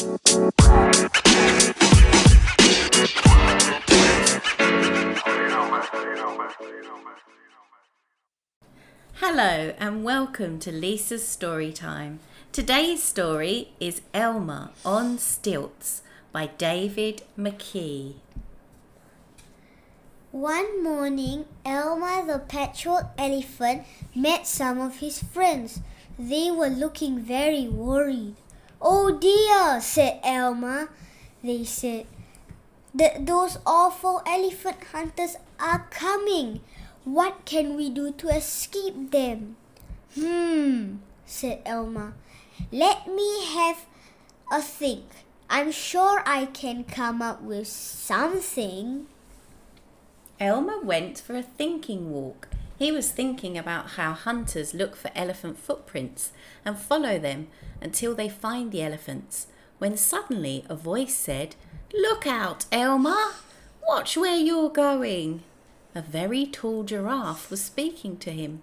Hello and welcome to Lisa's Story Time. Today's story is Elmer on Stilts by David McKee. One morning, Elmer the petrol elephant met some of his friends. They were looking very worried. Oh dear, said Elmer. They said, that those awful elephant hunters are coming. What can we do to escape them? Hmm, said Elmer. Let me have a think. I'm sure I can come up with something. Elmer went for a thinking walk. He was thinking about how hunters look for elephant footprints and follow them until they find the elephants, when suddenly a voice said, Look out, Elmer! Watch where you're going! A very tall giraffe was speaking to him.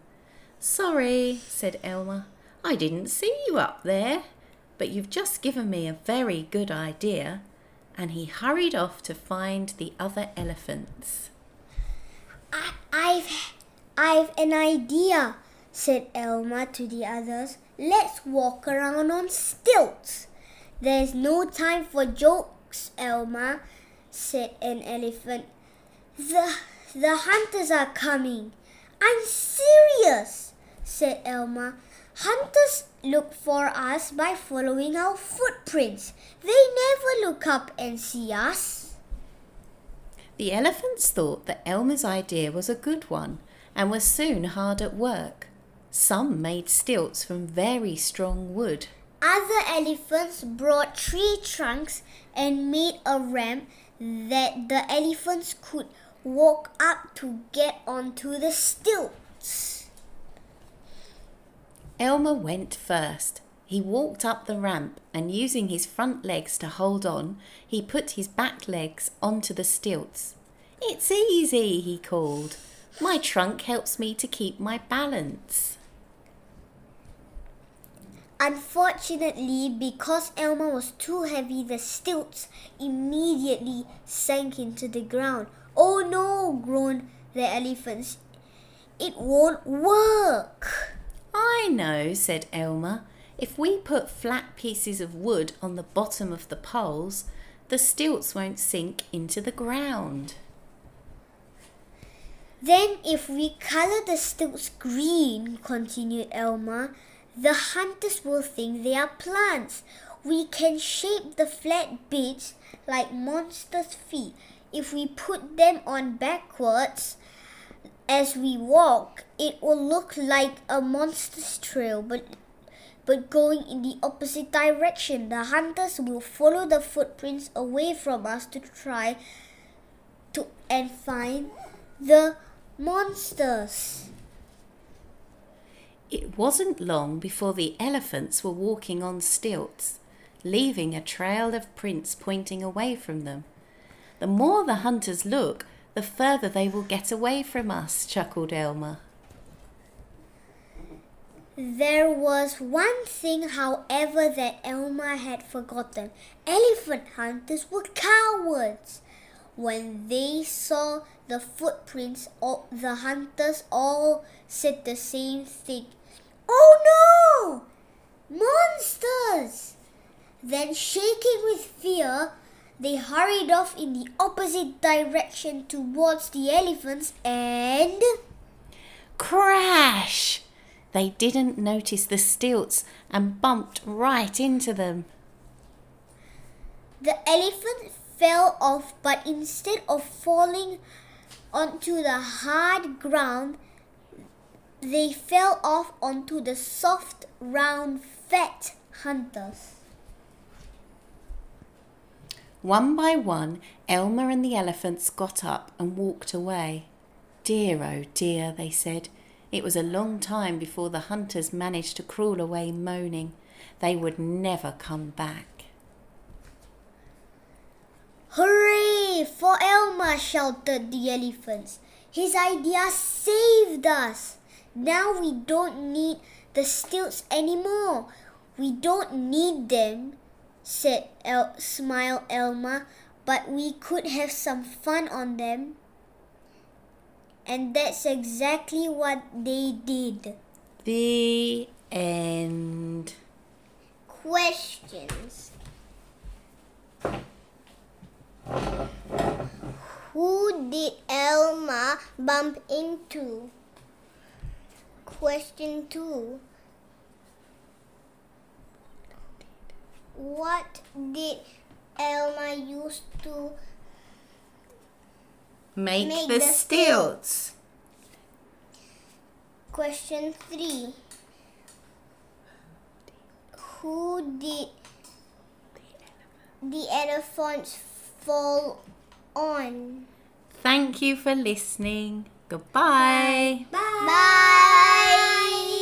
Sorry, said Elmer. I didn't see you up there, but you've just given me a very good idea. And he hurried off to find the other elephants. I, I've, I've an idea, said Elmer to the others. Let's walk around on stilts. There's no time for jokes, Elmer, said an elephant. The the hunters are coming. I'm serious, said Elmer. Hunters look for us by following our footprints. They never look up and see us. The elephants thought that Elmer's idea was a good one and were soon hard at work. Some made stilts from very strong wood. Other elephants brought tree trunks and made a ramp that the elephants could walk up to get onto the stilts. Elmer went first. He walked up the ramp and using his front legs to hold on, he put his back legs onto the stilts. It's easy, he called. My trunk helps me to keep my balance. Unfortunately, because Elmer was too heavy, the stilts immediately sank into the ground. Oh no, groaned the elephants. It won't work. I know, said Elmer. If we put flat pieces of wood on the bottom of the poles, the stilts won't sink into the ground. Then, if we color the stilts green, continued Elmer, the hunters will think they are plants. We can shape the flat bits like monsters' feet if we put them on backwards as we walk, it will look like a monster's trail, but but going in the opposite direction. The hunters will follow the footprints away from us to try to and find the monsters. It wasn't long before the elephants were walking on stilts, leaving a trail of prints pointing away from them. The more the hunters look, the further they will get away from us, chuckled Elmer. There was one thing, however, that Elmer had forgotten. Elephant hunters were cowards. When they saw the footprints, all, the hunters all said the same thing. Oh no! Monsters! Then, shaking with fear, they hurried off in the opposite direction towards the elephants and. Crash! They didn't notice the stilts and bumped right into them. The elephant fell off, but instead of falling onto the hard ground, they fell off onto the soft, round, fat hunters. One by one, Elmer and the elephants got up and walked away. Dear, oh dear, they said. It was a long time before the hunters managed to crawl away moaning. They would never come back. For shouted the elephants. His idea saved us. Now we don't need the stilts anymore. We don't need them said El- smiled Elmer, but we could have some fun on them. And that's exactly what they did. The end. Questions. Who did Elmer bump into? Question 2. What did Elmer use to Make, Make the, the stilts. Question 3. Who did the elephants fall on? Thank you for listening. Goodbye. Bye. Bye.